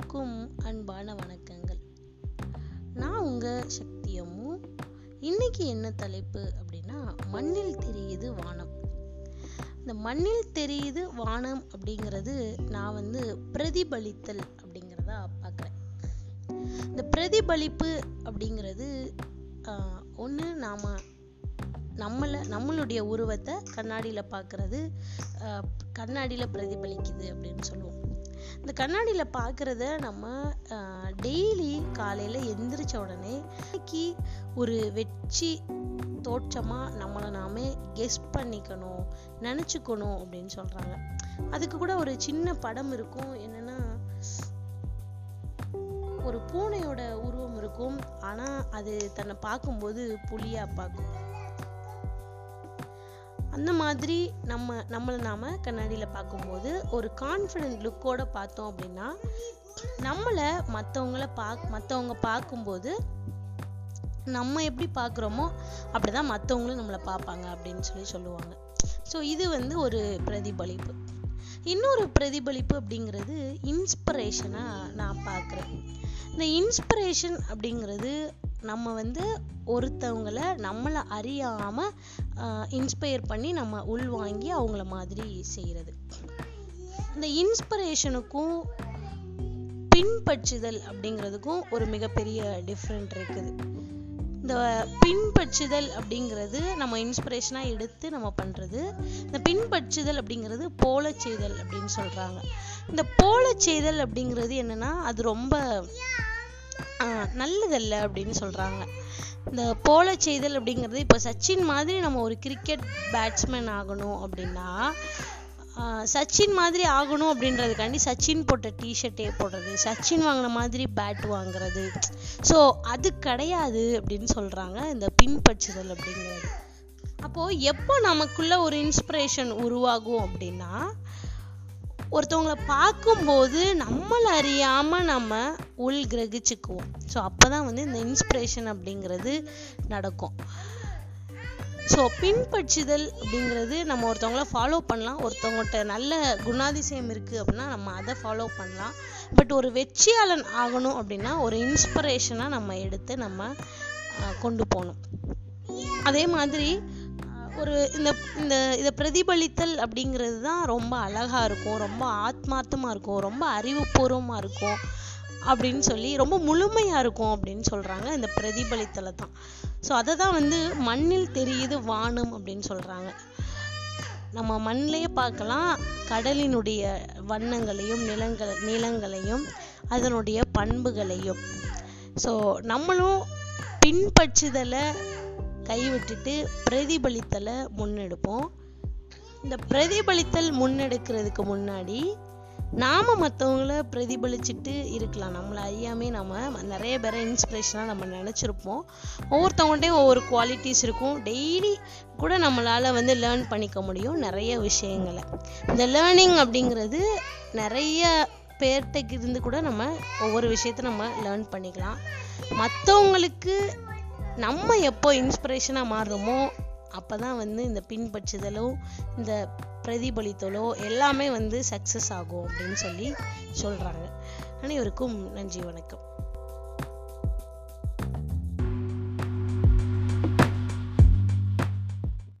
அனைவருக்கும் அன்பான வணக்கங்கள். நான் உங்க சக்தியம்மு இன்னைக்கு என்ன தலைப்பு அப்படின்னா மண்ணில் தெரியுது வானம். இந்த மண்ணில் தெரியுது வானம் அப்படிங்கிறது நான் வந்து பிரதிபலித்தல் அப்படிங்கிறதா பார்க்குறேன். இந்த பிரதிபலிப்பு அப்படிங்கிறது ஒன்று நாம் நம்மளை நம்மளுடைய உருவத்தை கண்ணாடியில் பார்க்குறது கண்ணாடியில் பிரதிபலிக்குது அப்படின்னு சொல்லுவோம். இந்த கண்ணாடியில் பார்க்குறத நம்ம டெய்லி காலையில் எந்திரிச்ச உடனே இன்னைக்கு ஒரு வெற்றி தோற்றமாக நம்மளை நாமே கெஸ் பண்ணிக்கணும் நினச்சிக்கணும் அப்படின்னு சொல்கிறாங்க அதுக்கு கூட ஒரு சின்ன படம் இருக்கும். என்னென்னா ஒரு பூனையோட உருவம் இருக்கும். ஆனால் அது தன்னை பார்க்கும்போது புலியாக பார்க்கும். அந்த மாதிரி நம்ம நம்மளை நாம கண்ணாடியில் பார்க்கும்போது ஒரு கான்ஃபிடென்ட் லுக்கோட பார்த்தோம் அப்படின்னா நம்மளை மற்றவங்கள பாக் மற்றவங்க பார்க்கும்போது நம்ம எப்படி பார்க்குறோமோ அப்படிதான் மற்றவங்களும் நம்மளை பார்ப்பாங்க அப்படின்னு சொல்லி சொல்லுவாங்க. ஸோ இது வந்து ஒரு பிரதிபலிப்பு. இன்னொரு பிரதிபலிப்பு அப்படிங்கிறது இன்ஸ்பிரேஷனாக நான் பார்க்குறேன். இந்த இன்ஸ்பிரேஷன் அப்படிங்கிறது நம்ம வந்து ஒருத்தவங்களை நம்மளை அறியாமல் இன்ஸ்பயர் பண்ணி நம்ம உள்வாங்கி அவங்கள மாதிரி செய்கிறது இந்த இன்ஸ்பிரேஷனுக்கும் பின்பற்றுதல் அப்படிங்கிறதுக்கும் ஒரு மிகப்பெரிய டிஃப்ரெண்ட் இருக்குது. இந்த பின்பற்றுதல் அப்படிங்கிறது நம்ம இன்ஸ்பிரேஷனாக எடுத்து நம்ம பண்ணுறது இந்த பின்பற்றுதல் அப்படிங்கிறது போல செய்தல் அப்படின்னு சொல்கிறாங்க இந்த போல செய்தல் அப்படிங்கிறது என்னென்னா அது ரொம்ப நல்லதல்ல அப்படின்னு சொல்கிறாங்க இந்த போல செய்தல் அப்படிங்கிறது இப்போ சச்சின் மாதிரி நம்ம ஒரு கிரிக்கெட் பேட்ஸ்மேன் ஆகணும் அப்படின்னா சச்சின் மாதிரி ஆகணும் அப்படின்றதுக்காண்டி சச்சின் போட்ட டிஷர்ட்டே போடுறது சச்சின் வாங்கின மாதிரி பேட் வாங்குறது. ஸோ அது கிடையாது அப்படின்னு சொல்கிறாங்க இந்த பின்பற்றுதல் அப்படிங்கிறது. அப்போது எப்போ நமக்குள்ள ஒரு இன்ஸ்பிரேஷன் உருவாகும் அப்படின்னா ஒருத்தவங்களை பார்க்கும்போது நம்மளை அறியாமல் நம்ம உள் கிரகிச்சுக்குவோம். ஸோ அப்போ தான் வந்து இந்த இன்ஸ்பிரேஷன் அப்படிங்கிறது நடக்கும். ஸோ பின்பற்றுதல் அப்படிங்கிறது நம்ம ஒருத்தவங்கள ஃபாலோ பண்ணலாம். ஒருத்தவங்கள்ட்ட நல்ல குணாதிசயம் இருக்குது அப்படின்னா நம்ம அதை ஃபாலோ பண்ணலாம். பட் ஒரு வெற்றியாளன் ஆகணும் அப்படின்னா ஒரு இன்ஸ்பிரேஷனாக நம்ம எடுத்து நம்ம கொண்டு போகணும். அதே மாதிரி ஒரு இந்த இந்த இதை பிரதிபலித்தல் அப்படிங்கிறது தான் ரொம்ப அழகாக இருக்கும் ரொம்ப ஆத்மார்த்தமாக இருக்கும் ரொம்ப அறிவுபூர்வமாக இருக்கும் அப்படின்னு சொல்லி ரொம்ப முழுமையாக இருக்கும் அப்படின்னு சொல்கிறாங்க இந்த பிரதிபலித்தலை தான். ஸோ அதை தான் வந்து மண்ணில் தெரியுது வானம் அப்படின்னு சொல்கிறாங்க நம்ம மண்ணிலேயே பார்க்கலாம் கடலினுடைய வண்ணங்களையும் நிலங்கள் நிலங்களையும் அதனுடைய பண்புகளையும். ஸோ நம்மளும் பின்பற்றுதலை கைவிட்டுட்டு பிரதிபலித்தலை முன்னெடுப்போம். இந்த பிரதிபலித்தல் முன்னெடுக்கிறதுக்கு முன்னாடி நாம மற்றவங்கள பிரதிபலிச்சுட்டு இருக்கலாம். நம்மளை அறியாமே நம்ம நிறைய பேரை இன்ஸ்பிரேஷனாக நம்ம நினச்சிருப்போம். ஒவ்வொருத்தவங்கள்ட்டையும் ஒவ்வொரு குவாலிட்டிஸ் இருக்கும். டெய்லி கூட நம்மளால் வந்து லேர்ன் பண்ணிக்க முடியும் நிறைய விஷயங்களை. இந்த லேர்னிங் அப்படிங்கிறது நிறைய பேர்கிட்ட இருந்து கூட நம்ம ஒவ்வொரு விஷயத்த நம்ம லேர்ன் பண்ணிக்கலாம். மற்றவங்களுக்கு நம்ம எப்போ இன்ஸ்பிரேஷனாக மாறுறோமோ அப்போ தான் வந்து இந்த பின்பற்றுதலோ இந்த பிரதிபலித்தலோ எல்லாமே வந்து சக்ஸஸ் ஆகும் அப்படின்னு சொல்லி சொல்கிறாங்க அனைவருக்கும் நன்றி வணக்கம்.